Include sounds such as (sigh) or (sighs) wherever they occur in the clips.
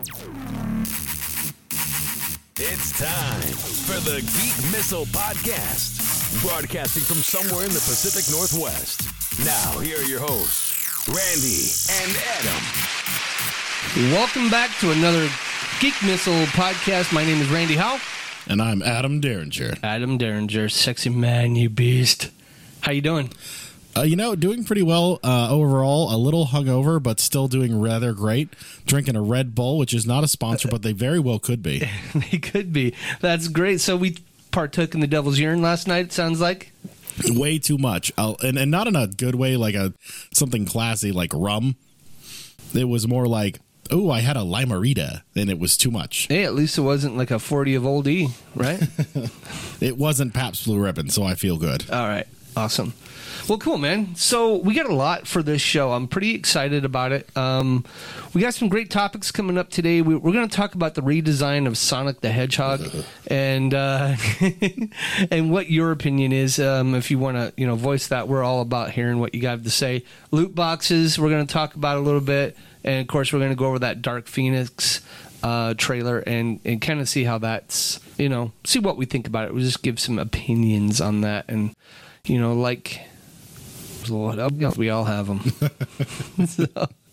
It's time for the Geek Missile Podcast, broadcasting from somewhere in the Pacific Northwest. Now, here are your hosts, Randy and Adam. Welcome back to another Geek Missile podcast. My name is Randy Howe. And I'm Adam Derringer. Adam Derringer, sexy man, you beast. How you doing? Uh, you know, doing pretty well uh, overall. A little hungover, but still doing rather great. Drinking a Red Bull, which is not a sponsor, but they very well could be. (laughs) they could be. That's great. So we partook in the devil's urine last night. It sounds like way too much, I'll, and and not in a good way, like a something classy like rum. It was more like, oh, I had a Lime-A-Rita, and it was too much. Hey, at least it wasn't like a forty of old E, right? (laughs) it wasn't Pabst Blue Ribbon, so I feel good. All right, awesome. Well, cool, man. So we got a lot for this show. I'm pretty excited about it. Um, we got some great topics coming up today. We, are going to talk about the redesign of Sonic the Hedgehog, (laughs) and uh, (laughs) and what your opinion is. Um, if you want to, you know, voice that, we're all about hearing what you have to say. Loot boxes, we're going to talk about a little bit, and of course, we're going to go over that Dark Phoenix uh, trailer and and kind of see how that's you know see what we think about it. We'll just give some opinions on that and you know like we all have them. (laughs) (laughs) so,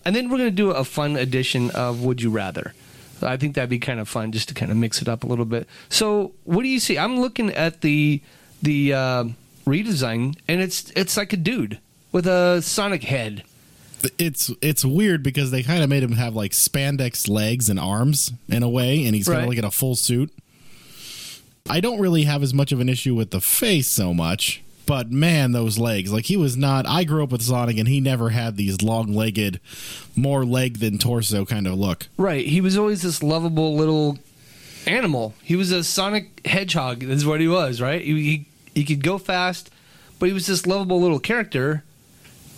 and then we're going to do a fun edition of Would You Rather. I think that'd be kind of fun just to kind of mix it up a little bit. So, what do you see? I'm looking at the the uh, redesign, and it's it's like a dude with a Sonic head. It's it's weird because they kind of made him have like spandex legs and arms in a way, and he's kind of like in a full suit. I don't really have as much of an issue with the face so much but man, those legs. Like he was not I grew up with Sonic and he never had these long legged, more leg than torso kind of look. Right. He was always this lovable little animal. He was a Sonic Hedgehog, is what he was, right? He, he, he could go fast, but he was this lovable little character,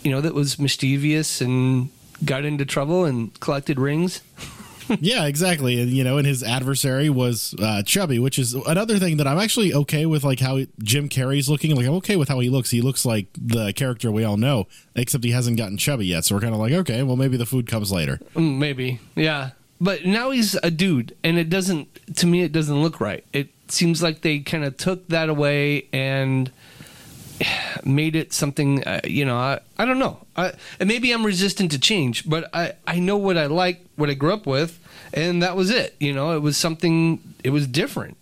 you know, that was mischievous and got into trouble and collected rings. (laughs) (laughs) yeah, exactly. And you know, and his adversary was uh, chubby, which is another thing that I'm actually okay with, like how Jim Carrey's looking. Like I'm okay with how he looks. He looks like the character we all know, except he hasn't gotten chubby yet. So we're kind of like, okay, well maybe the food comes later. Mm, maybe, yeah. But now he's a dude, and it doesn't. To me, it doesn't look right. It seems like they kind of took that away and made it something uh, you know I, I don't know I, and maybe i'm resistant to change but i i know what i like what i grew up with and that was it you know it was something it was different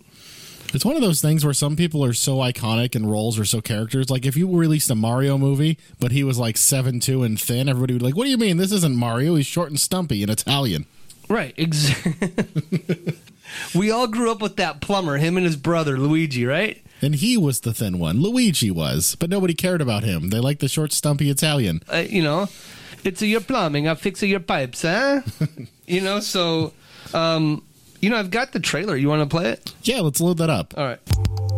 it's one of those things where some people are so iconic and roles are so characters. Like if you released a Mario movie, but he was like seven two and thin, everybody would be like, "What do you mean? This isn't Mario. He's short and stumpy and Italian." Right. Exactly. (laughs) (laughs) we all grew up with that plumber, him and his brother Luigi, right? And he was the thin one. Luigi was, but nobody cared about him. They liked the short, stumpy Italian. Uh, you know, it's your plumbing. I'm fixing your pipes, huh? (laughs) you know, so, um, you know, I've got the trailer. You want to play it? Yeah, let's load that up. All right.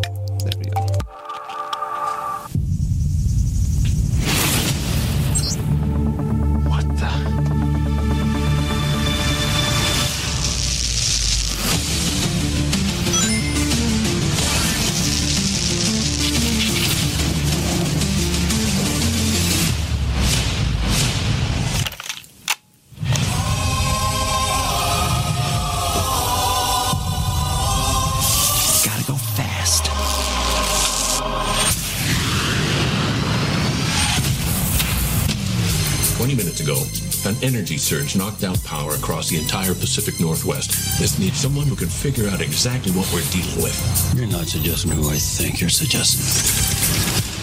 Energy surge knocked out power across the entire Pacific Northwest. This needs someone who can figure out exactly what we're dealing with. You're not suggesting who I think you're suggesting.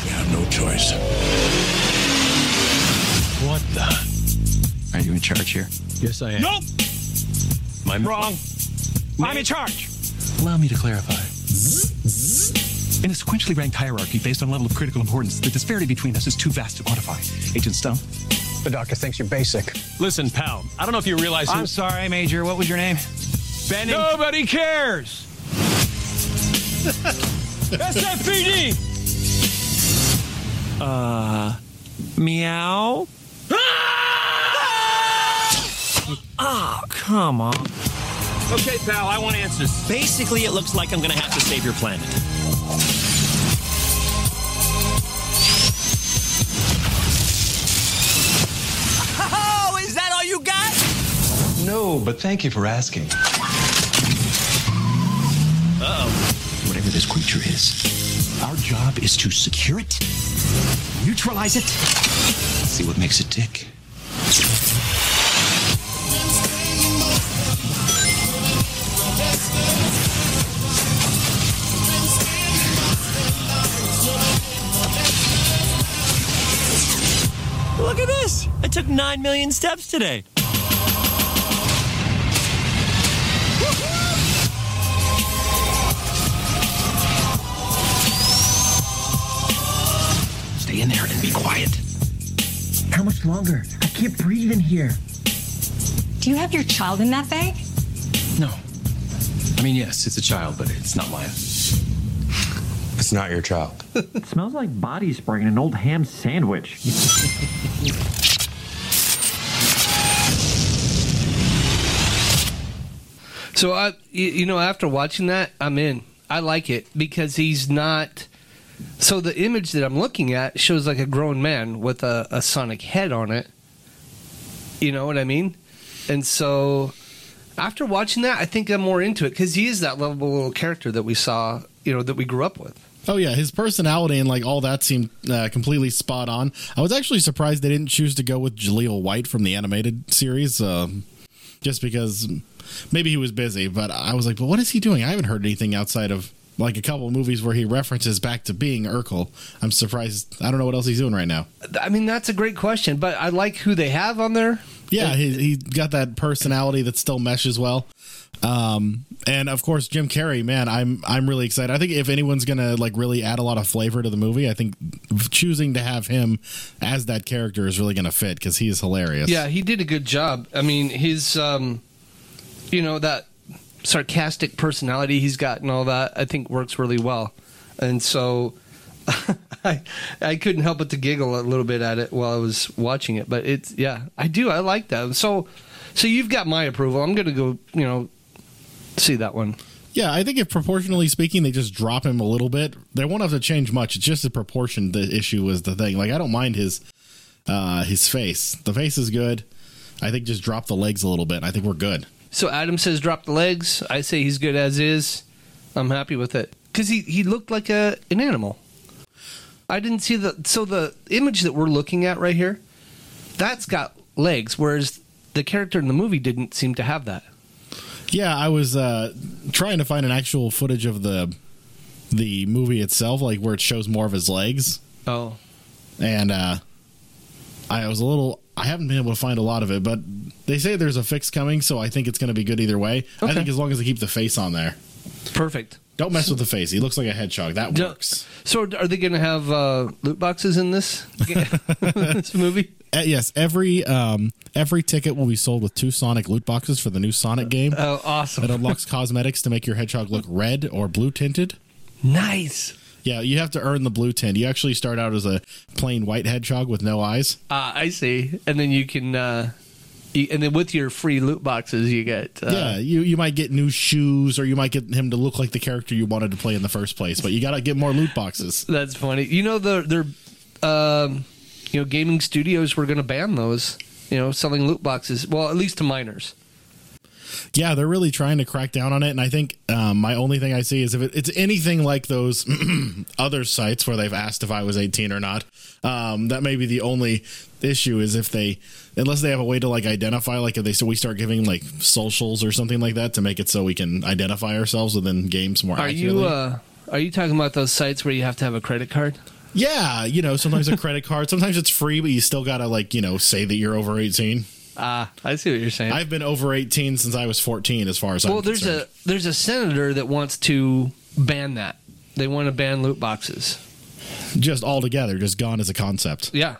We have no choice. What the? Are you in charge here? Yes, I am. Nope! I'm wrong. I'm in charge. Allow me to clarify. In a sequentially ranked hierarchy based on level of critical importance, the disparity between us is too vast to quantify. Agent Stone? The doctor thinks you're basic. Listen, pal, I don't know if you realize. I'm sorry, Major. What was your name? Benning. Nobody cares. (laughs) SFPD. Uh, meow. (laughs) Ah, oh, come on. Okay, pal, I want answers. Basically, it looks like I'm gonna have to save your planet. No, No, but thank you for asking. Uh-oh. Whatever this creature is, our job is to secure it, neutralize it, see what makes it tick. Look at this! I took 9 million steps today. How much longer? I can't breathe in here. Do you have your child in that bag? No. I mean, yes, it's a child, but it's not mine. It's not your child. (laughs) it smells like body spray in an old ham sandwich. So I, you know, after watching that, I'm in. I like it because he's not. So the image that I'm looking at shows like a grown man with a, a Sonic head on it. You know what I mean? And so after watching that, I think I'm more into it because he is that lovable little character that we saw, you know, that we grew up with. Oh yeah, his personality and like all that seemed uh, completely spot on. I was actually surprised they didn't choose to go with Jaleel White from the animated series, uh, just because maybe he was busy. But I was like, but what is he doing? I haven't heard anything outside of like a couple of movies where he references back to being Urkel. I'm surprised. I don't know what else he's doing right now. I mean, that's a great question, but I like who they have on there. Yeah, he he got that personality that still meshes well. Um, and of course Jim Carrey, man, I'm I'm really excited. I think if anyone's gonna like really add a lot of flavor to the movie, I think choosing to have him as that character is really gonna fit because he is hilarious. Yeah, he did a good job. I mean, his um, you know that sarcastic personality he's got and all that, I think works really well. And so (laughs) I I couldn't help but to giggle a little bit at it while I was watching it. But it's yeah, I do. I like that. So so you've got my approval. I'm gonna go, you know, see that one. Yeah, I think if proportionally speaking, they just drop him a little bit, they won't have to change much. It's just the proportion. The issue was the thing. Like I don't mind his uh his face. The face is good. I think just drop the legs a little bit. I think we're good. So Adam says drop the legs. I say he's good as is. I'm happy with it because he he looked like a an animal. I didn't see the so the image that we're looking at right here. That's got legs, whereas the character in the movie didn't seem to have that. Yeah, I was uh, trying to find an actual footage of the the movie itself, like where it shows more of his legs. Oh, and uh, I was a little. I haven't been able to find a lot of it, but they say there's a fix coming, so I think it's going to be good either way. I think as long as they keep the face on there, perfect. Don't mess with the face. He looks like a hedgehog. That works. So, are they going to have uh, loot boxes in this (laughs) this movie? Uh, yes, every um, every ticket will be sold with two Sonic loot boxes for the new Sonic game. Oh, awesome! It unlocks cosmetics to make your hedgehog look red or blue tinted. Nice. Yeah, you have to earn the blue tint. You actually start out as a plain white hedgehog with no eyes. Uh, I see, and then you can. Uh and then with your free loot boxes, you get uh, yeah. You you might get new shoes, or you might get him to look like the character you wanted to play in the first place. But you got to get more loot boxes. That's funny. You know, the they're um, you know gaming studios were going to ban those. You know, selling loot boxes. Well, at least to minors. Yeah, they're really trying to crack down on it, and I think um, my only thing I see is if it, it's anything like those (clears throat) other sites where they've asked if I was 18 or not. Um, that may be the only issue is if they, unless they have a way to like identify, like if they so we start giving like socials or something like that to make it so we can identify ourselves within games more. Are accurately. you uh, are you talking about those sites where you have to have a credit card? Yeah, you know, sometimes a credit card. Sometimes it's free, but you still gotta like you know say that you're over 18. Ah, I see what you're saying. I've been over 18 since I was 14, as far as well. I'm there's concerned. a there's a senator that wants to ban that. They want to ban loot boxes. Just altogether, just gone as a concept. Yeah,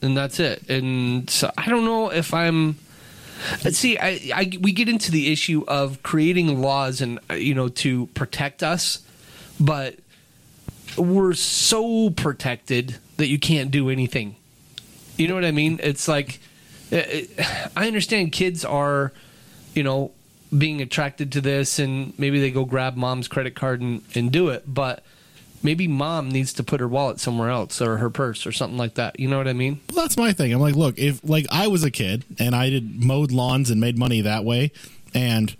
and that's it. And so I don't know if I'm. Let's see. I, I we get into the issue of creating laws and uh, you know to protect us, but we're so protected that you can't do anything. You know what I mean? It's like Uh, uh, I understand kids are, you know, being attracted to this and maybe they go grab mom's credit card and, and do it, but maybe mom needs to put her wallet somewhere else or her purse or something like that. You know what I mean? Well, that's my thing. I'm like, look, if like I was a kid and I did mowed lawns and made money that way, and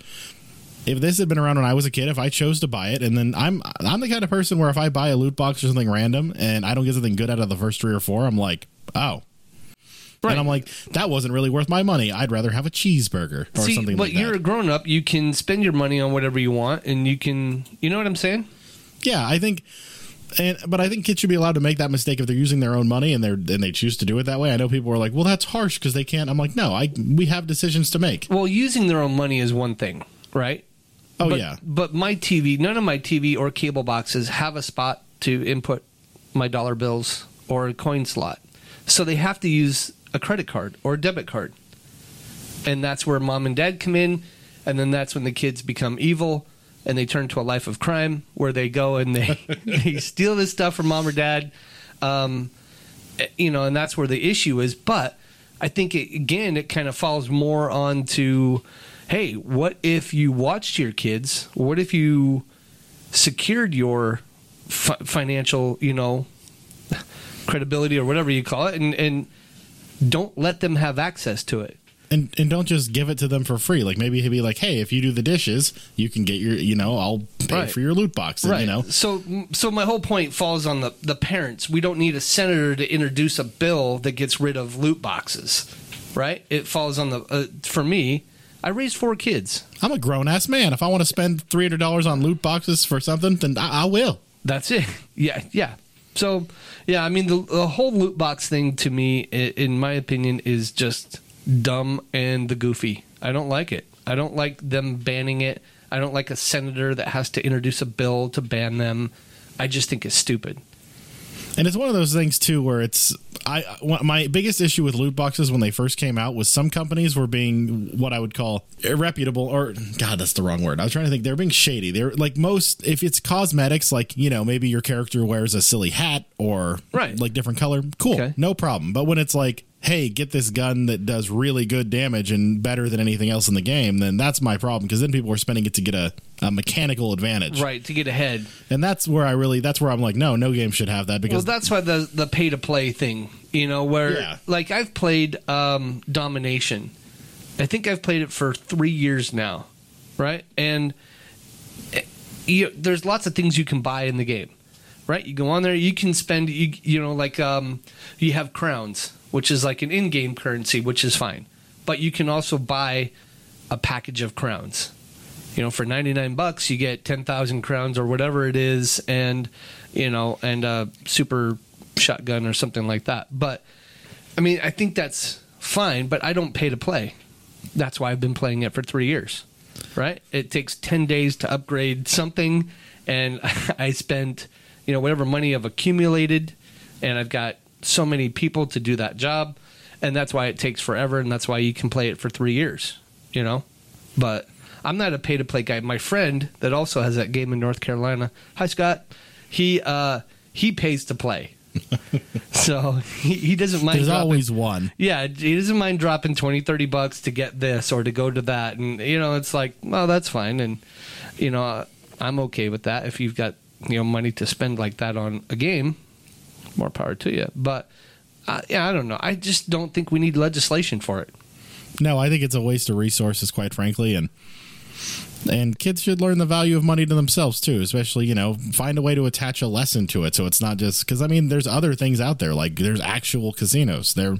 if this had been around when I was a kid, if I chose to buy it, and then I'm I'm the kind of person where if I buy a loot box or something random and I don't get something good out of the first three or four, I'm like, oh. Right. And I'm like, that wasn't really worth my money. I'd rather have a cheeseburger or See, something but like that. you're a grown up. You can spend your money on whatever you want, and you can, you know what I'm saying? Yeah, I think, and but I think kids should be allowed to make that mistake if they're using their own money and they're and they choose to do it that way. I know people are like, well, that's harsh because they can't. I'm like, no, I we have decisions to make. Well, using their own money is one thing, right? Oh but, yeah, But my TV, none of my TV or cable boxes have a spot to input my dollar bills or a coin slot. So they have to use a credit card or a debit card. And that's where mom and dad come in. And then that's when the kids become evil and they turn to a life of crime where they go and they, (laughs) they steal this stuff from mom or dad. Um, eh, you know, and that's where the issue is. But I think, it, again, it kind of falls more onto hey, what if you watched your kids? What if you secured your fi- financial, you know, (laughs) credibility or whatever you call it, and, and don't let them have access to it? and and don't just give it to them for free. Like maybe he'd be like, hey, if you do the dishes, you can get your, you know, I'll pay Right. for your loot box. And, right. You know, So, so my whole point falls on the the parents. We don't need a senator to introduce a bill that gets rid of loot boxes, right? It falls on the. Uh, for me, I raised four kids. I'm a grown ass man. If I want to spend three hundred dollars on loot boxes for something, then I, I will. That's it. (laughs) Yeah, yeah. So, yeah, I mean, the, the whole loot box thing to me, in my opinion, is just dumb and the goofy. I don't like it. I don't like them banning it. I don't like a senator that has to introduce a bill to ban them. I just think it's stupid. And it's one of those things too where it's I my biggest issue with loot boxes when they first came out was some companies were being what I would call irreputable or god that's the wrong word. I was trying to think they're being shady. They're like most if it's cosmetics like, you know, maybe your character wears a silly hat or Right. like different color, cool. No problem. But when it's like Hey, get this gun that does really good damage and better than anything else in the game. Then that's my problem because then people are spending it to get a, a mechanical advantage, Right, to get ahead. And that's where I really that's where I'm like, no, no game should have that because well, that's why the the pay to play thing, you know, where Yeah. like I've played um, Domination. I think I've played it for three years now, right? And eh, you, there's lots of things you can buy in the game, right? You go on there, you can spend, you, you know, like um, you have crowns, which is like an in-game currency, which is fine, but you can also buy a package of crowns. You know, for 99 bucks, you get 10,000 crowns or whatever it is, and, you know, and a super shotgun or something like that. But, I mean, I think that's fine, but I don't pay to play. That's why I've been playing it for three years, right? It takes 10 days to upgrade something, and (laughs) I spent, you know, whatever money I've accumulated, and I've got so many people to do that job, and that's why it takes forever, and that's why you can play it for three years, you know? But I'm not a pay to play guy. My friend that also has that game in North Carolina, hi Scott, he uh, he pays to play. (laughs) so he, he doesn't mind there's dropping- always one. yeah, he doesn't mind dropping 20, 30 bucks to get this or to go to that. And, you know, it's like, well, that's fine. And, you know, I'm okay with that. If you've got, you know, money to spend like that on a game, more power to you. But, uh, yeah, I don't know. I just don't think we need legislation for it. No, I think it's a waste of resources, quite frankly, and and kids should learn the value of money to themselves too. Especially, you know, find a way to attach a lesson to it, so it's not just because I mean, there's other things out there like there's actual casinos. There,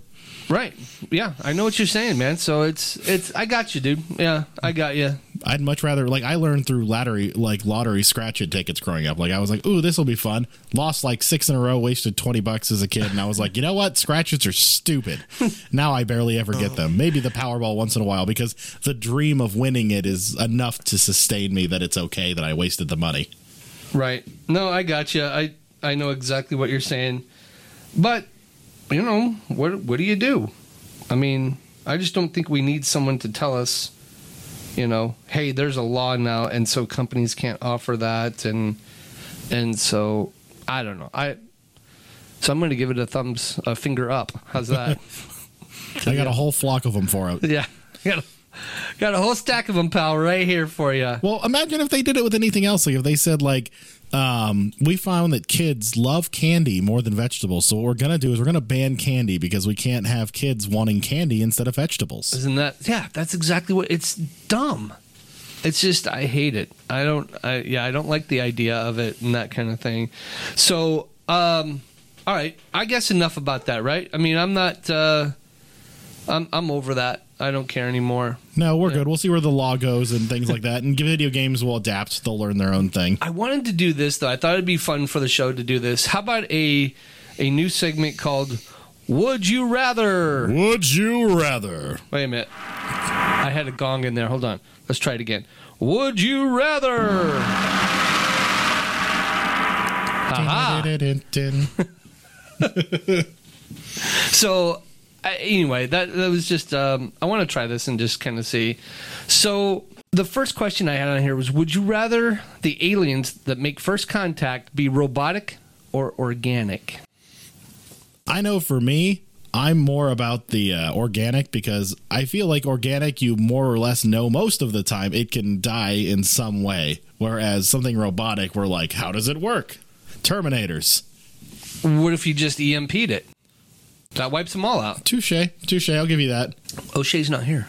Right. Yeah, I know what you're saying, man. So it's, it's, I got you, dude. Yeah, I got you. I'd much rather like I learned through lottery like lottery scratch it tickets growing up. Like I was like, ooh, this will be fun. Lost like six in a row, wasted twenty bucks as a kid, and I was like, you know what, scratches are stupid. (laughs) now I barely ever get oh. them. Maybe the Powerball once in a while because the dream of winning it is enough to sustain me that it's okay that I wasted the money. Right. No, I got you. I I know exactly what you're saying, but you know what? What do you do? I mean, I just don't think we need someone to tell us, you know, hey, there's a law now, and so companies can't offer that, and and so I don't know. I so I'm going to give it a thumbs, a finger up. How's that? (laughs) I got a whole flock of them for it. yeah, got a, got a whole stack of them, pal, right here for you. Well, imagine if they did it with anything else. Like if they said like um, we found that kids love candy more than vegetables. So what we're gonna do is we're gonna ban candy because we can't have kids wanting candy instead of vegetables. Isn't that? Yeah, that's exactly what. It's dumb. It's just I hate it. I don't. I, yeah, I don't like the idea of it and that kind of thing. So, um, all right. I guess enough about that, right? I mean, I'm not. Uh, I'm I'm over that. I don't care anymore. No, we're good. We'll see where the law goes and things like that. And (laughs) video games will adapt; they'll learn their own thing. I wanted to do this though. I thought it'd be fun for the show to do this. How about a a new segment called "Would You Rather"? Would you rather? Wait a minute. I had a gong in there. Hold on. Let's try it again. Would you rather? (laughs) Haha. (laughs) so I, anyway, that that was just um, I want to try this and just kind of see. So the first question I had on here was: Would you rather the aliens that make first contact be robotic or organic? I know for me, I'm more about the uh, organic because I feel like organic, you more or less know most of the time it can die in some way. Whereas something robotic, we're like, how does it work? Terminators. What if you just EMP'd it? That wipes them all out. Touche, touche. I'll give you that. O'Shea's not here.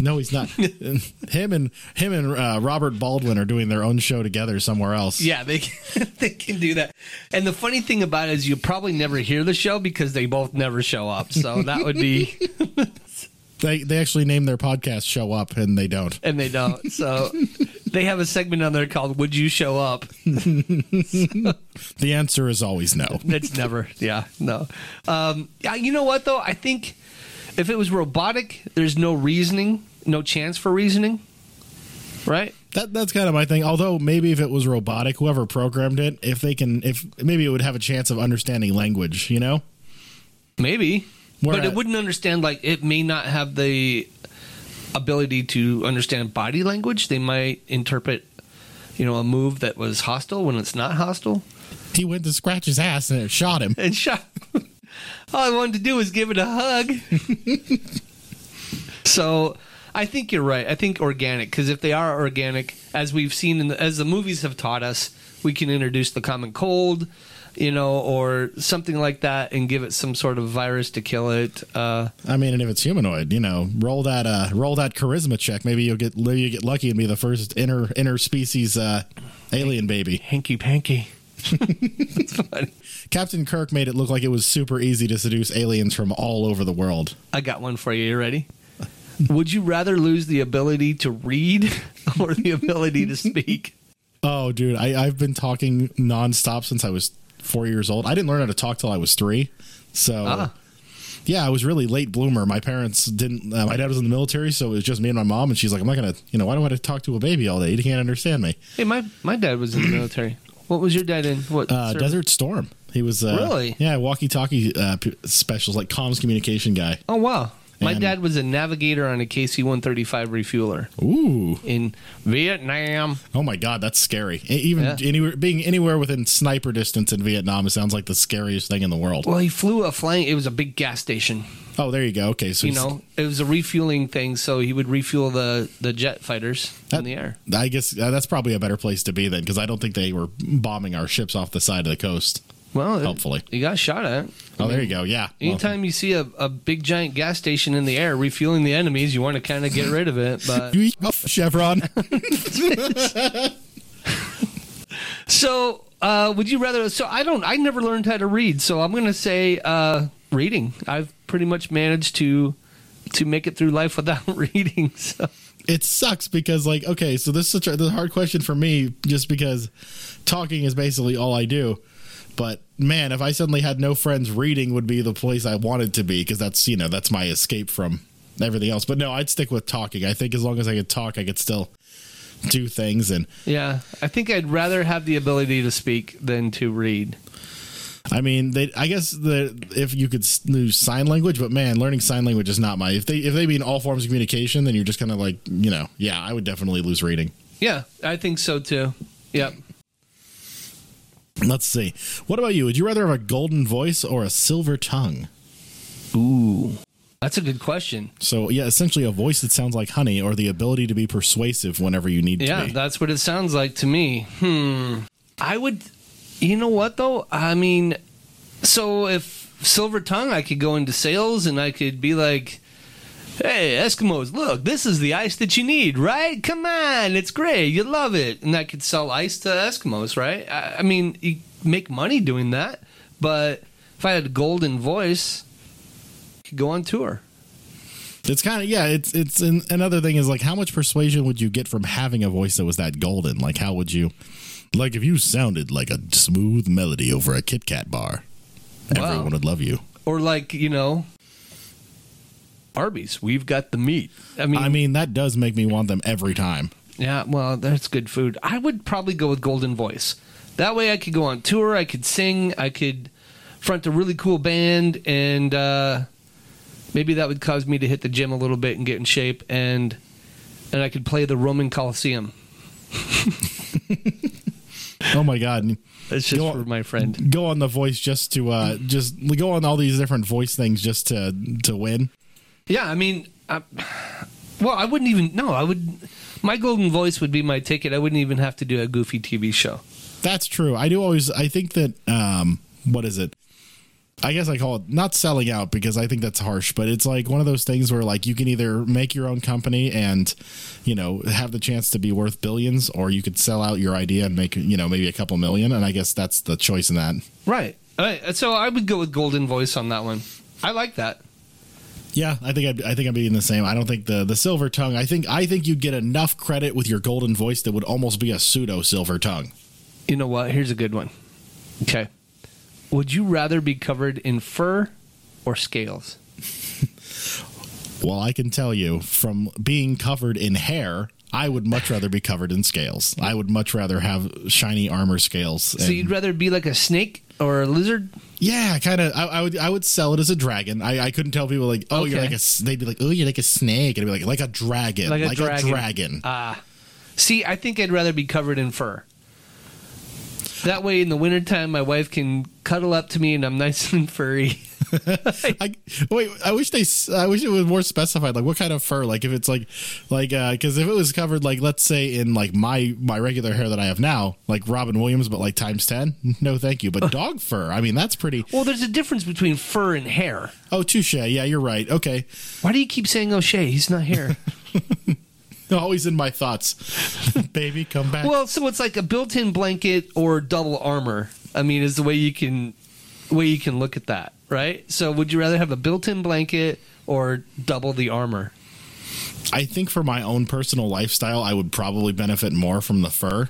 No, he's not. (laughs) him and him and uh, Robert Baldwin are doing their own show together somewhere else. Yeah, they can, (laughs) they can do that. And the funny thing about it is, you probably never hear the show because they both never show up. So that would be. (laughs) they they actually name their podcast "Show Up" and they don't. And they don't. So (laughs) they have a segment on there called "Would You Show Up?" (laughs) the answer is always no. It's never. Yeah, no. Um, yeah, you know what though? I think if it was robotic, there's no reasoning, no chance for reasoning, right? That that's kind of my thing. Although maybe if it was robotic, whoever programmed it, if they can, if maybe it would have a chance of understanding language, you know? Maybe, Whereas- but it wouldn't understand. Like it may not have the ability to understand body language. They might interpret, you know, a move that was hostile when it's not hostile. He went to scratch his ass and it shot him. And shot. (laughs) All I wanted to do was give it a hug. (laughs) so I think you're right. I think organic because if they are organic, as we've seen in the, as the movies have taught us, we can introduce the common cold, you know, or something like that, and give it some sort of virus to kill it. Uh, I mean, and if it's humanoid, you know, roll that uh roll that charisma check. Maybe you'll get maybe you get lucky and be the first inter interspecies uh alien baby. Hanky panky. (laughs) That's funny. Captain Kirk made it look like it was super easy to seduce aliens from all over the world. I got one for you. You ready? (laughs) Would you rather lose the ability to read (laughs) or the ability to speak? Oh, dude, I, I've been talking nonstop since I was four years old. I didn't learn how to talk till I was three. So, Ah. yeah, I was really late bloomer. My parents didn't. Uh, my dad was in the military, so it was just me and my mom. And she's like, "I'm not gonna, you know, why do I have to talk to a baby all day? He can't understand me." Hey, my my dad was in the military. What was your dad in? What Uh. Desert Storm. He was uh, Really? yeah, walkie-talkie uh, specials like comms communication guy. Oh wow! My And- dad was a navigator on a KC one thirty five refueler Ooh, in Vietnam. oh my God, that's scary. Even Yeah. anywhere, being anywhere within sniper distance in Vietnam, it sounds like the scariest thing in the world. Well, he flew a flying. It was a big gas station. Oh, there you go. Okay, so You know, it was a refueling thing. So he would refuel the the jet fighters in the air. I guess uh, that's probably a better place to be then, because I don't think they were bombing our ships off the side of the coast. Well, Hopefully. he got shot at. Oh, there you go. Yeah. Anytime you see a, a big giant gas station in the air refueling the enemies, you want to kind of get rid of it. (laughs) But you oh, Chevron. (laughs) so, uh, would you rather? So, I don't. I never learned how to read. So, I'm going to say uh, reading. I've pretty much managed to to make it through life without (laughs) reading. So, it sucks because, like, okay, so this is such a, this is a hard question for me, just because talking is basically all I do. But man, if I suddenly had no friends, reading would be the place I wanted to be because that's you know that's my escape from everything else. But no, I'd stick with talking. I think as long as I could talk, I could still do things and yeah, I think I'd rather have the ability to speak than to read. I mean, they. I guess the if you could use sign language, but man, learning sign language is not my. If they if they mean all forms of communication, then you're just kind of like you know, yeah, I would definitely lose reading. Yeah, I think so too. Yep. Let's see. What about you? Would you rather have a golden voice or a silver tongue? Ooh, that's a good question. So yeah, essentially a voice that sounds like honey, or the ability to be persuasive whenever you need Yeah, to be. that's what it sounds like to me. Hmm. I would. You know what though? I mean, so if Silver Tongue, I could go into sales and I could be like, "Hey, Eskimos, look, this is the ice that you need, right? Come on, it's great, you love it," and I could sell ice to Eskimos, right? I, I mean, you make money doing that, but if I had a golden voice, I could go on tour. It's kind of yeah. It's it's an, another thing is like how much persuasion would you get from having a voice that was that golden? Like how would you, like if you sounded like a smooth melody over a Kit Kat bar, Wow. everyone would love you. Or like you know, Arby's, we've got the meat. I mean, I mean that does make me want them every time. Yeah, well, that's good food. I would probably go with Golden Voice. That way I could go on tour, I could sing, I could front a really cool band, and uh, maybe that would cause me to hit the gym a little bit and get in shape, and and I could play the Roman Coliseum. (laughs) Oh my god! That's just Go- for my friend. Go on the voice just to uh just go on all these different voice things just to to win. Yeah, I mean, I, well, I wouldn't even. No, I would. My Golden Voice would be my ticket. I wouldn't even have to do a goofy TV show. That's true. I do always. I think that. um What is it? I guess I call it not selling out because I think that's harsh, but it's like one of those things where like you can either make your own company and you know have the chance to be worth billions, or you could sell out your idea and make you know maybe a couple million. And I guess that's the choice in that. Right. All right. So I would go with Golden Voice on that one. I like that. Yeah, I think I'd, I think I'm being the same. I don't think the the silver tongue. I think I think you'd get enough credit with your golden voice that would almost be a pseudo silver tongue. You know what? Here's a good one. Okay. Would you rather be covered in fur or scales? (laughs) Well, I can tell you from being covered in hair, I would much rather be covered in scales. I would much rather have shiny armor scales. So you'd rather be like a snake or a lizard? Yeah, kind of. I, I would. I would sell it as a dragon. I, I couldn't tell people like, oh, you're like a. They'd be like, oh, you're like a snake, and I'd be like, like a dragon, Like like, a a dragon. dragon. Ah. See, I think I'd rather be covered in fur. That way, in the wintertime, my wife can cuddle up to me and I'm nice and furry. (laughs) I, wait, I wish they. I wish it was more specified. Like what kind of fur? Like if it's like, like uh, because if it was covered, like let's say in like my my regular hair that I have now, like Robin Williams, but like times ten. (laughs) No, thank you. But (laughs) dog fur. I mean, that's pretty. Well, there's a difference between fur and hair. Oh, touche. Yeah, you're right. Okay, Why do you keep saying O'Shea? He's not here. always in my thoughts. Baby, come back. well, so it's like a built-in blanket or double armor. I mean, is the way you can way you can look at that, right? So, would you rather have a built-in blanket or double the armor? I think for my own personal lifestyle, I would probably benefit more from the fur.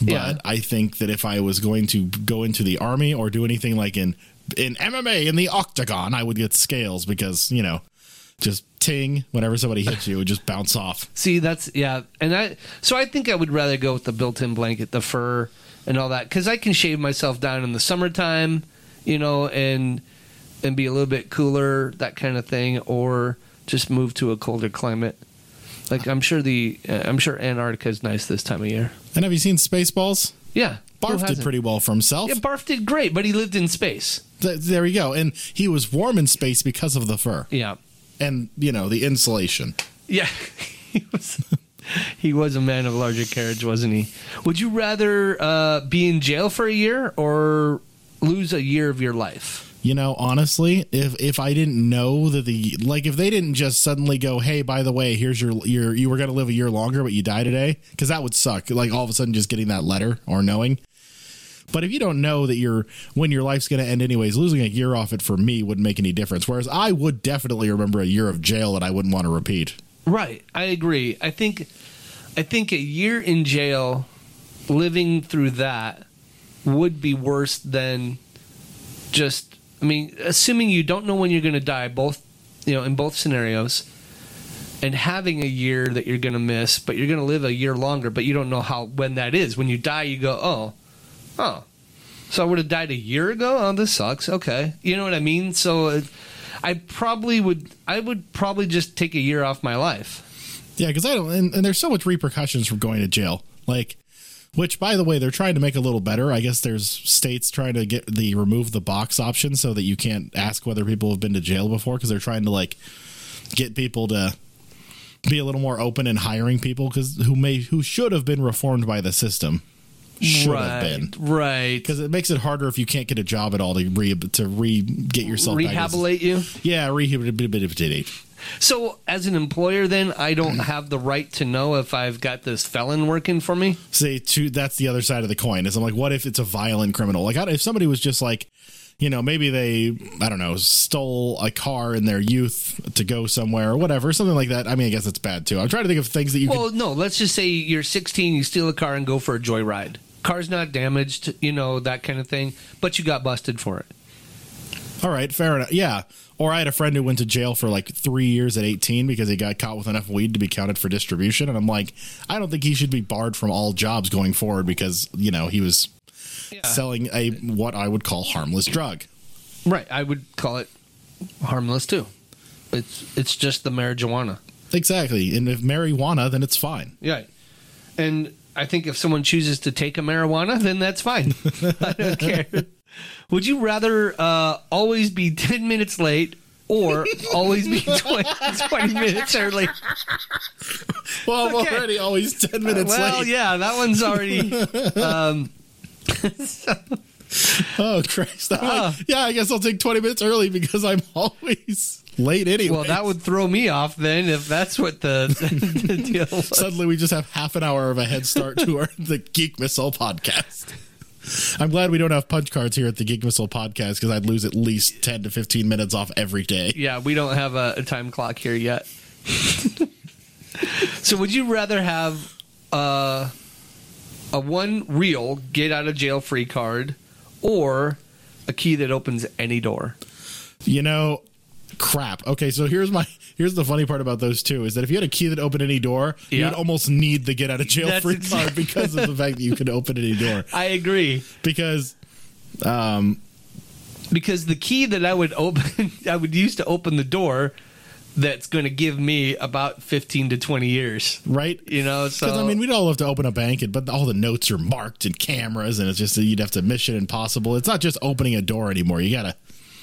But Yeah. I think that if I was going to go into the army or do anything like in in MMA in the octagon, I would get scales because you know, just ting whenever somebody hits you, it would just bounce off. See, that's yeah, and I so I think I would rather go with the built-in blanket, the fur, and all that because I can shave myself down in the summertime, you know, and and be a little bit cooler, that kind of thing, or just move to a colder climate. Like I'm sure the uh, I'm sure Antarctica is nice this time of year. And have you seen Spaceballs? Yeah, Barf did pretty well for himself. Yeah, Barf did great, but he lived in space. Th- there you go. And he was warm in space because of the fur Yeah, and you know the insulation. yeah, (laughs) he was. He was a man of larger carriage, wasn't he? Would you rather uh, be in jail for a year or lose a year of your life? You know, honestly, if if I didn't know that the like if they didn't just suddenly go, "Hey, by the way, here's your your you were going to live a year longer but you die today," cuz that would suck. Like all of a sudden just getting that letter or knowing. But if you don't know that you're when your life's going to end anyways, losing a year off it for me wouldn't make any difference. Whereas I would definitely remember a year of jail that I wouldn't want to repeat. Right, I agree. I think, I think a year in jail, living through that, would be worse than just. I mean, assuming you don't know when you're going to die, both, you know, in both scenarios, and having a year that you're going to miss, but you're going to live a year longer, but you don't know how when that is. When you die, you go, oh, oh, so I would have died a year ago. Oh, this sucks. Okay, you know what I mean. So, uh, I probably would. I would probably just take a year off my life. Yeah, because I don't, and, and there's so much repercussions from going to jail. Like, which, by the way, they're trying to make a little better. I guess there's states trying to get the remove the box option so that you can't ask whether people have been to jail before because they're trying to like get people to be a little more open in hiring people because who may who should have been reformed by the system. should right, have been. Right. Because it makes it harder if you can't get a job at all to re to re get yourself Rehabilitate you? Yeah, rehabilitate. So, as an employer, then I don't (clears throat) have the right to know if I've got this felon working for me. say to that's the other side of the coin is i'm like what if it's a violent criminal like if somebody was just like you know maybe they i don't know stole a car in their youth to go somewhere or whatever something like that i mean i guess it's bad too i'm trying to think of things that you Well, no, let's just say you're 16, you steal a car and go for a joyride. Car's not damaged, you know, that kind of thing, but you got busted for it. all right fair enough yeah or i had a friend who went to jail for like three years at 18 because he got caught with enough weed to be counted for distribution and i'm like i don't think he should be barred from all jobs going forward because you know he was selling a what i would call harmless drug Right. I would call it harmless too. It's it's just the marijuana. exactly and if marijuana then it's fine Yeah. And I think if someone chooses to take a marijuana, then that's fine. (laughs) I don't care. Would you rather uh, always be 10 minutes late or (laughs) always be 20, 20 minutes early? (laughs) Well, I'm Okay. already always 10 minutes late. well, late. yeah, that one's already. (laughs) Um, Oh, Christ. I'm Ah. like, yeah, I guess I'll take 20 minutes early because I'm always late anyway. well, that would throw me off then if that's what the, the deal was. Suddenly we just have half an hour of a head start to our the Geek Missile podcast. I'm glad we don't have punch cards here at the Geek Missile podcast because I'd lose at least 10 to 15 minutes off every day. Yeah, we don't have a, a time clock here yet. (laughs) so, would you rather have uh, a one real get out of jail free card or a key that opens any door? You know, crap. Okay, so here's my (laughs) here's the funny part about those two is that if you had a key that opened any door, Yeah. you'd almost need the get out of jail That's free exact- card because of the fact that you can open any door. (laughs) I agree. Because um Because the key that I would open, (laughs) I would use to open the door, that's going to give me about fifteen to twenty years, right? You know, so Because I mean, we'd all have to open a bank, and, but all the notes are marked and cameras, and it's just you'd have to Mission Impossible. It's not just opening a door anymore. You gotta.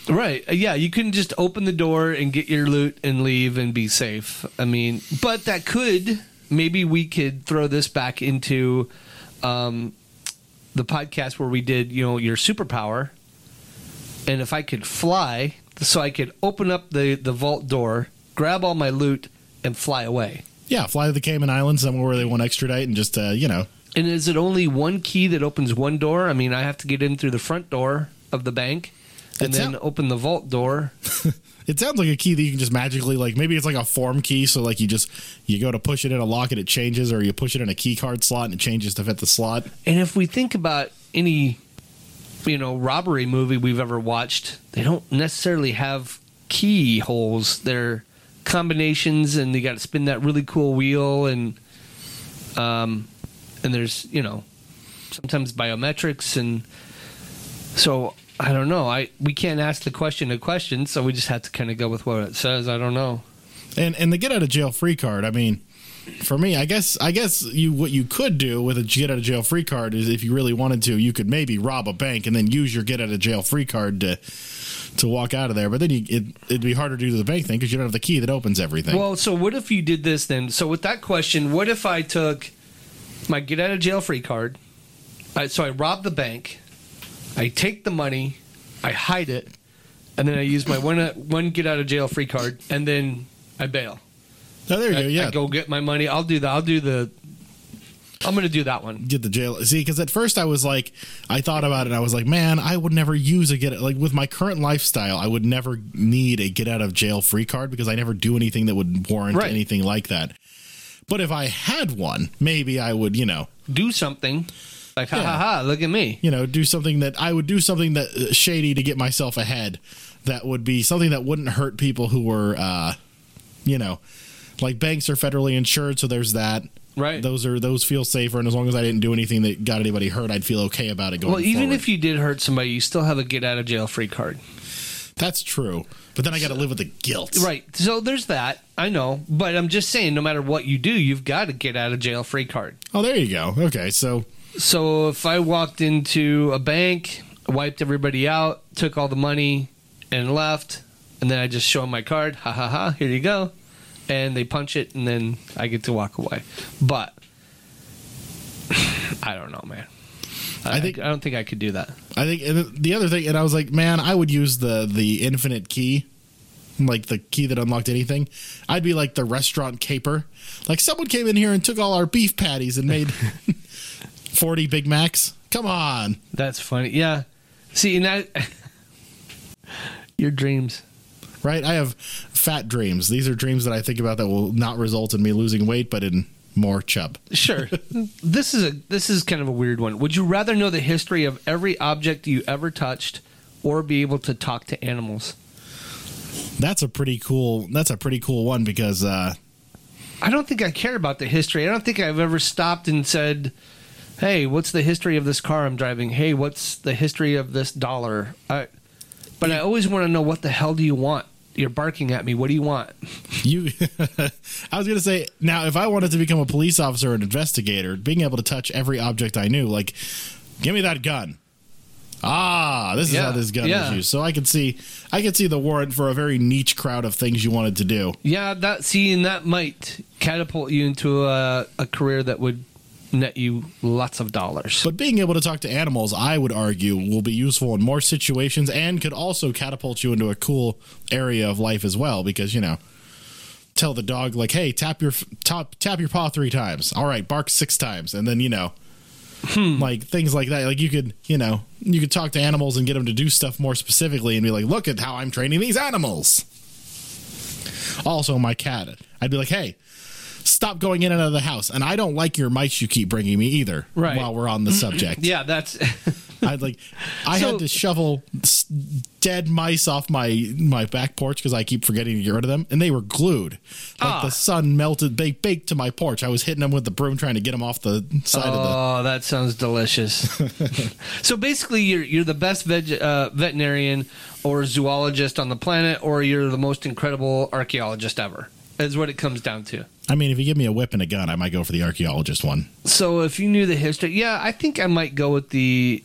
Right. Uh, Yeah, you couldn't just open the door and get your loot and leave and be safe. I mean, but that could maybe we could throw this back into um, the podcast where we did, you know, your superpower. And if I could fly, so I could open up the the vault door, grab all my loot, and fly away. Yeah, fly to the Cayman Islands somewhere where they won't extradite, and just uh, you know. And is it only one key that opens one door? I mean, I have to get in through the front door of the bank and It then sound- open the vault door. (laughs) It sounds like a key that you can just magically like. Maybe it's like a form key, so like you just you go to push it in a lock and it changes, or you push it in a key card slot and it changes to fit the slot. And if we think about any, you know, robbery movie we've ever watched, they don't necessarily have keyholes. They're combinations, and you got to spin that really cool wheel, and um, and there's you know, sometimes biometrics, and so I don't know. I we can't ask the question a question, so we just have to kind of go with what it says. I don't know. And and the get out of jail free card. I mean, for me, I guess I guess you what you could do with a get out of jail free card is if you really wanted to, you could maybe rob a bank and then use your get out of jail free card to to walk out of there. But then you, it it'd be harder to do the bank thing because you don't have the key that opens everything. Well, so what if you did this then? So with that question, what if I took my get out of jail free card? I, so I rob the bank, I take the money, I hide it, and then I use my one uh, one get out of jail free card, and then I bail. Oh, there you I, go. Yeah, I go get my money. I'll do that. I'll do the. I'm going to do that one. get the jail. See, because at first I was like, I thought about it. and I was like, man, I would never use a get like with my current lifestyle. I would never need a get out of jail free card because I never do anything that would warrant Right. anything like that. But if I had one, maybe I would, you know, Do something like ha Yeah. ha ha. Look at me. you know, do something that I would do something that uh, shady to get myself ahead. That would be something that wouldn't hurt people who were, uh, you know, like banks are federally insured, so there's that. Right. Those are those feel safer, and as long as I didn't do anything that got anybody hurt, I'd feel okay about it going. Well, even forward. if you did hurt somebody, you still have a get out of jail free card. that's true, but then I got to live with the guilt. Right. So there's that. I know. But I'm just saying, no matter what you do, you've got to get out of jail free card. Oh, there you go. Okay, so So if I walked into a bank, wiped everybody out, took all the money, and left, and then I just show them my card, ha ha ha, here you go. And they punch it, and then I get to walk away. But (sighs) I don't know, man. I, think I don't think I could do that. I think and the other thing, and I was like, man, I would use the the infinite key, like the key that unlocked anything. I'd be like the restaurant caper. Like someone came in here and took all our beef patties and made (laughs) forty Big Macs. Come on, That's funny. Yeah. See, now (laughs) your dreams. right? I have fat dreams. These are dreams that I think about that will not result in me losing weight, but in more chub. Sure. (laughs) this is a this is kind of a weird one. Would you rather know the history of every object you ever touched or be able to talk to animals? That's a pretty cool. That's a pretty cool one because uh, I don't think I care about the history. I don't think I've ever stopped and said, "Hey, what's the history of this car I'm driving? Hey, what's the history of this dollar?" I, but I always want to know what the hell do you want? You're barking at me. What do you want? (laughs) You, (laughs) I was gonna say now, if I wanted to become a police officer or an investigator, being able to touch every object I knew, like, give me that gun. Ah, this is Yeah, how this gun yeah. is used. So I could see, I could see the warrant for a very niche crowd of things you wanted to do. Yeah, that see, and that might catapult you into a, a career that would net you lots of dollars. But being able to talk to animals, I would argue, will be useful in more situations and could also catapult you into a cool area of life as well. Because you know, tell the dog like, "Hey, tap your tap tap your paw three times." All right, bark six times, and then you know, hmm. like things like that. Like you could, you know, you could talk to animals and get them to do stuff more specifically, and be like, "Look at how I'm training these animals." Also, my cat, I'd be like, "Hey." Stop going in and out of the house, and I don't like your mice you keep bringing me either. Right. While we're on the subject, yeah, that's (laughs) I'd like I So- had to shovel dead mice off my my back porch because I keep forgetting to get rid of them, and they were glued. Like Ah. the sun melted, baked, baked to my porch. I was hitting them with the broom trying to get them off the side of the. Oh, that sounds delicious. (laughs) so basically, you're you're the best veg, uh, veterinarian or zoologist on the planet, or you're the most incredible archaeologist ever. Is what it comes down to. I mean, if you give me a whip and a gun, I might go for the archaeologist one. So if you knew the history, yeah, I think I might go with the,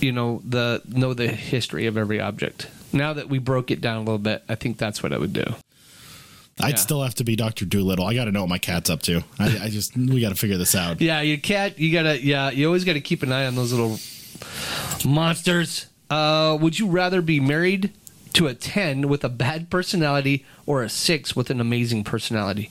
you know, the know the history of every object. Now that we broke it down a little bit, I think that's what I would do. I'd Yeah. still have to be Doctor Dolittle. I got to know what my cat's up to. I, I just we got to figure this out. Yeah, your cat. You gotta. Yeah, you always gotta keep an eye on those little monsters. Uh, would you rather be married to a ten with a bad personality or a six with an amazing personality?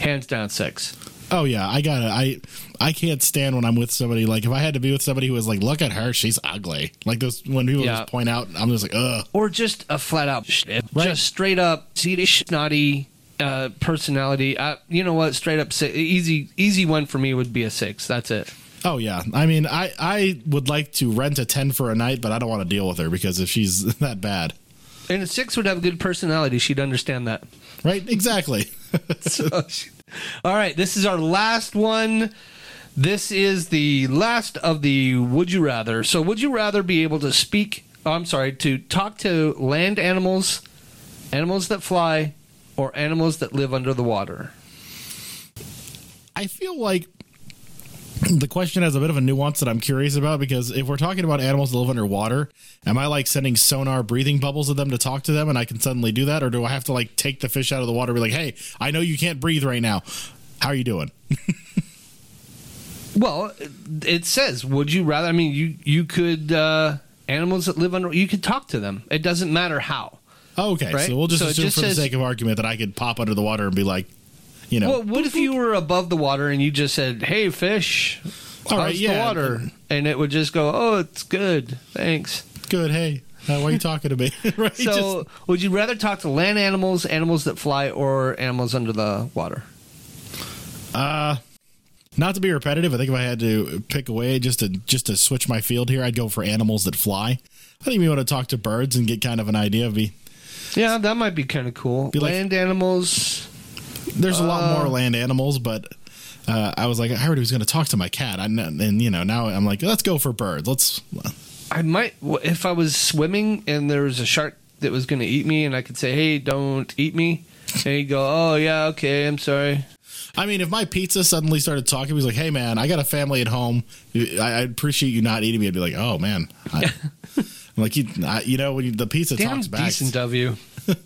Hands down, six. Oh yeah, I got it. I I can't stand when I'm with somebody. Like if I had to be with somebody who was like, look at her, she's ugly. Like those when people Yeah. just point out, I'm just like, ugh. Or just a flat out, sh- just straight up, Swedish snotty uh, personality. Uh, you know what? Straight up, si- easy, easy one for me would be a six. That's it. Oh yeah, I mean, I I would like to rent a ten for a night, but I don't want to deal with her because if she's (laughs) that bad, And a six would have a good personality. She'd understand that. right? Exactly. (laughs) So all right, this is our last one. This is the last of the would you rather. So, would you rather be able to speak? Oh, I'm sorry, to talk to land animals, animals that fly, or animals that live under the water? I feel like (clears throat) the question has a bit of a nuance that I'm curious about because if we're talking about animals that live underwater, am I like sending sonar breathing bubbles at them to talk to them and I can suddenly do that? Or do I have to like take the fish out of the water and be like, hey, I know you can't breathe right now. How are you doing? (laughs) Well, it says, would you rather? I mean, you you could uh, animals that live under. You could talk to them. It doesn't matter how. Okay, Right? so we'll just So assume just for the sake of argument that I could pop under the water and be like, you know, Well, what if you were above the water and you just said, "Hey, fish, All right, the water?" And it would just go, "Oh, it's good, thanks." good, hey, uh, why are you talking to me? (laughs) right? So, Just- would you rather talk to land animals, animals that fly, or animals under the water? Uh not to be repetitive, I think if I had to pick away just to just to switch my field here, I'd go for animals that fly. I think we want to talk to birds and get kind of an idea of be. Yeah, that might be kind of cool. Be like- land animals. There's a lot Uh, more land animals, but uh, I was like, I heard he was going to talk to my cat, I, and you know now I'm like, let's go for birds. Let's. I might if I was swimming and there was a shark that was going to eat me, and I could say, "Hey, don't eat me," and he'd go, "Oh yeah, okay, I'm sorry." I mean, if my pizza suddenly started talking, he was like, "Hey man, I got a family at home. I, appreciate you not eating me." I'd be like, "Oh man." I, I'm (laughs) like you, I, you know, when you, the pizza Damn talks back. decent of you. (laughs)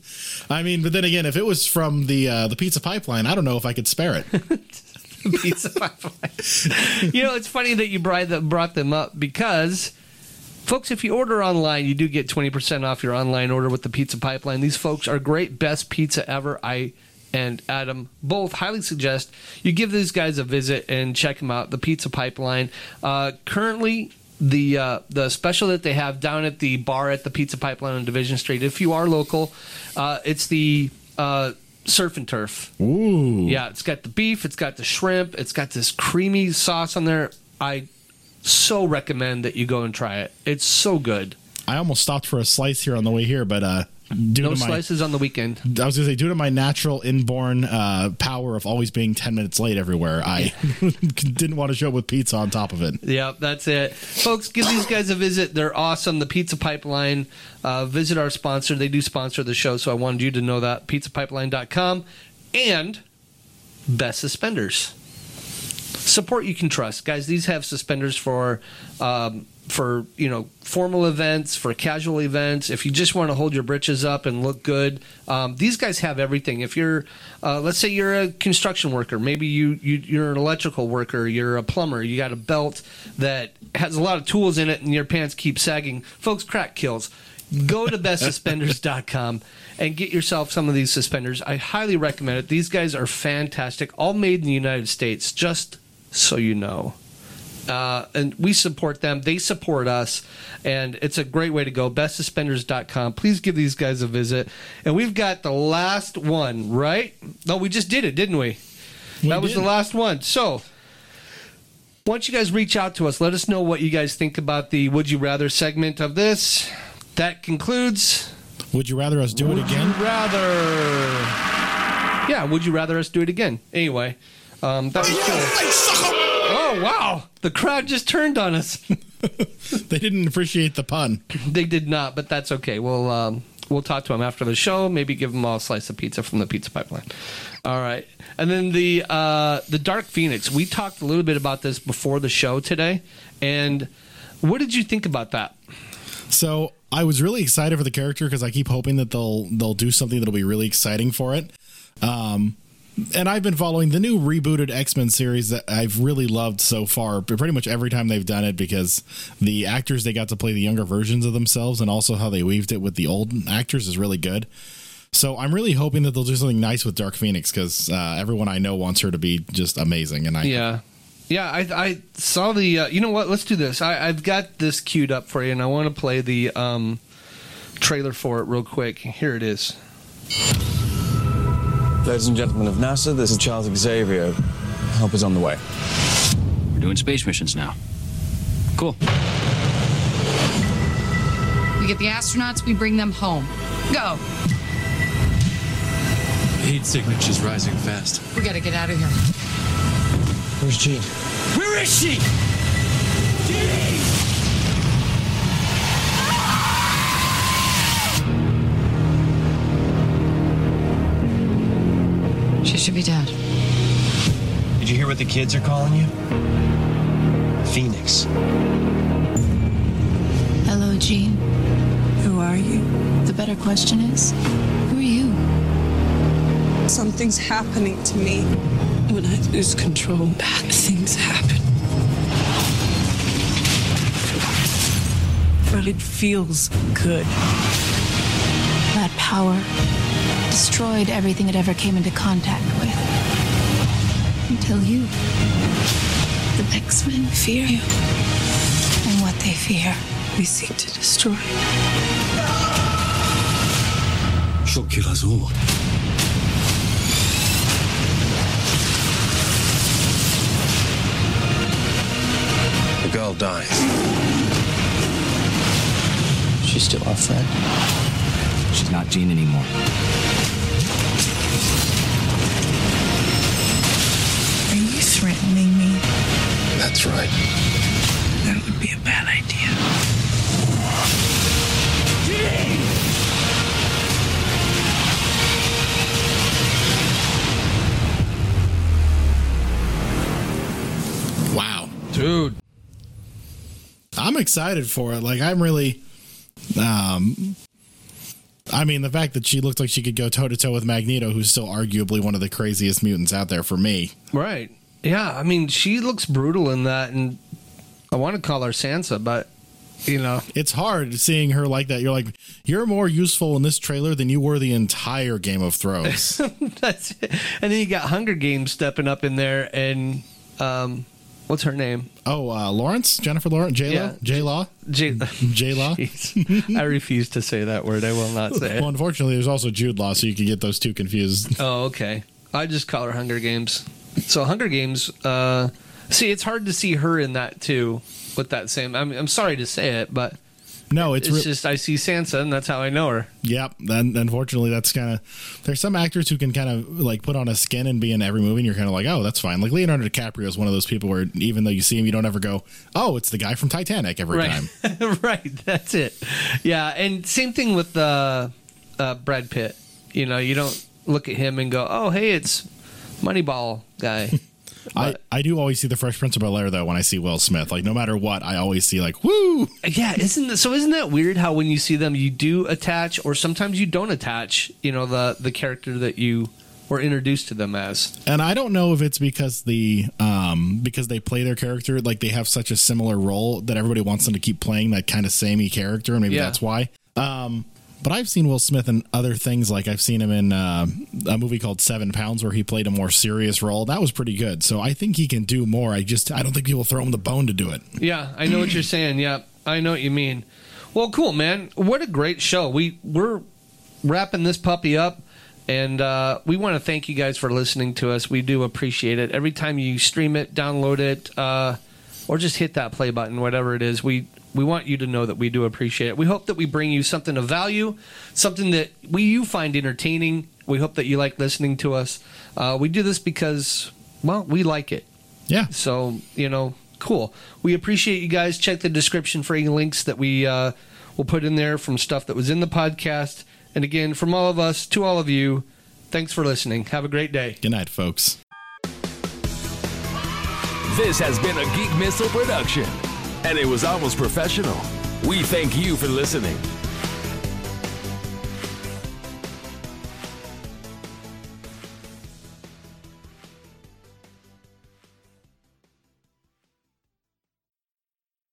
I mean, but then again, if it was from the uh, the pizza pipeline, I don't know if I could spare it. (laughs) pizza pipeline. you know, it's funny that you brought them up because, folks, if you order online, you do get 20% off your online order with the pizza pipeline. These folks are great, best pizza ever. I and Adam both highly suggest you give these guys a visit and check them out. The Pizza Pipeline. Uh, currently, the uh, the special that they have down at the bar at the Pizza Pipeline on Division Street. If you are local, uh, it's the uh, surf and turf. Ooh, yeah, it's got the beef, it's got the shrimp, it's got this creamy sauce on there. I so recommend that you go and try it. It's so good. I almost stopped for a slice here on the way here, but uh, due no to my, slices on the weekend. I was going to say, due to my natural inborn uh, power of always being 10 minutes late everywhere, I (laughs) didn't want to show up with pizza on top of it. Yep, that's it. Folks, give these guys a visit. They're awesome. The Pizza Pipeline. Uh, visit our sponsor. They do sponsor the show, so I wanted you to know that. PizzaPipeline.com and Best Suspenders. Support you can trust. Guys, these have suspenders for. Um, for you know formal events, for casual events. If you just want to hold your britches up and look good, um, these guys have everything. If you're, uh, let's say you're a construction worker, maybe you, you you're an electrical worker, you're a plumber, you got a belt that has a lot of tools in it, and your pants keep sagging. Folks, crack kills. Go to bestsuspenders.com (laughs) and get yourself some of these suspenders. I highly recommend it. These guys are fantastic, all made in the United States. Just so you know. Uh, and we support them. They support us, and it's a great way to go. BestSuspenders.com. Please give these guys a visit. And we've got the last one, right? No, we just did it, didn't we? we that was the last one. So, once you guys reach out to us, let us know what you guys think about the Would You Rather segment of this. That concludes. Would you rather us do would it again? rather. Yeah, would you rather us do it again? Anyway, um, that was cool. Oh wow! The crowd just turned on us. (laughs) they didn't appreciate the pun. They did not, but that's okay. We'll um, we'll talk to them after the show. Maybe give them all a slice of pizza from the pizza pipeline. All right, and then the uh, the Dark Phoenix. We talked a little bit about this before the show today, and what did you think about that? So I was really excited for the character because I keep hoping that they'll they'll do something that'll be really exciting for it. Um, and I've been following the new rebooted X Men series that I've really loved so far. Pretty much every time they've done it, because the actors they got to play the younger versions of themselves, and also how they weaved it with the old actors is really good. So I'm really hoping that they'll do something nice with Dark Phoenix because uh, everyone I know wants her to be just amazing, and I yeah. Yeah, I, I saw the. Uh, you know what? Let's do this. I, I've got this queued up for you, and I want to play the um, trailer for it real quick. Here it is. Ladies and gentlemen of NASA, this is Charles Xavier. Help is on the way. We're doing space missions now. Cool. We get the astronauts, we bring them home. Go. Heat signature's rising fast. We gotta get out of here. Where's Jean? Where is she? Jean! She should be dead. Did you hear what the kids are calling you? Phoenix. Hello, Jean. Who are you? The better question is, who are you? Something's happening to me. When I lose control, bad things happen. But it feels good. That power destroyed everything it ever came into contact with. Until you. The X-Men fear you. And what they fear, we seek to destroy. She'll kill us all. The girl dies. She's still our friend. She's not Jean anymore. That's right. That would be a bad idea. Wow. Dude. I'm excited for it. Like I'm really um I mean, the fact that she looked like she could go toe to toe with Magneto, who's still arguably one of the craziest mutants out there for me. Right. Yeah, I mean, she looks brutal in that, and I want to call her Sansa, but you know, it's hard seeing her like that. You're like, you're more useful in this trailer than you were the entire Game of Thrones. (laughs) That's it. And then you got Hunger Games stepping up in there, and um, what's her name? Oh, uh, Lawrence, Jennifer Lawrence, J Law. J Law, J J Law. (laughs) I refuse to say that word. I will not say Well, it. unfortunately, there's also Jude Law, so you can get those two confused. Oh, okay. I just call her Hunger Games. So Hunger Games. Uh, see, it's hard to see her in that too. With that same, I'm, I'm sorry to say it, but No, it's, it's, re- just I see Sansa, and that's how I know her. Yep. Then unfortunately, that's kind of. There's some actors who can kind of like put on a skin and be in every movie, and you're kind of like, oh, that's fine. Like Leonardo DiCaprio is one of those people where even though you see him, you don't ever go, oh, it's the guy from Titanic every right. time. (laughs) right. That's it. Yeah, and same thing with uh, uh, Brad Pitt. You know, you don't look at him and go, "Oh, hey, it's Moneyball guy." (laughs) I, I do always see the Fresh Prince of Bel Air though when I see Will Smith. Like no matter what, I always see like woo. yeah, isn't that, so? Isn't that weird? How when you see them, you do attach, or sometimes you don't attach. You know, the the character that you were introduced to them as. And I don't know if it's because the um because they play their character like they have such a similar role that everybody wants them to keep playing that kind of samey character, and maybe Yeah. that's why. Um, but I've seen Will Smith in other things. Like I've seen him in uh, a movie called Seven Pounds, where he played a more serious role. That was pretty good. So I think he can do more. I just I don't think people throw him the bone to do it. Yeah, I know what you're saying. Yeah, I know what you mean. Well, cool, man. What a great show. We we're wrapping this puppy up, and uh, we want to thank you guys for listening to us. We do appreciate it. Every time you stream it, download it, uh, or just hit that play button, whatever it is. We we want you to know that we do appreciate it. We hope that we bring you something of value, something that we you find entertaining. We hope that you like listening to us. Uh, we do this because, well, we like it. Yeah. So, you know, cool. We appreciate you guys. Check the description for any links that we uh, will put in there from stuff that was in the podcast. And again, from all of us to all of you, thanks for listening. Have a great day. Good night, folks. This has been a Geek Missile production, and it was almost professional. We thank you for listening.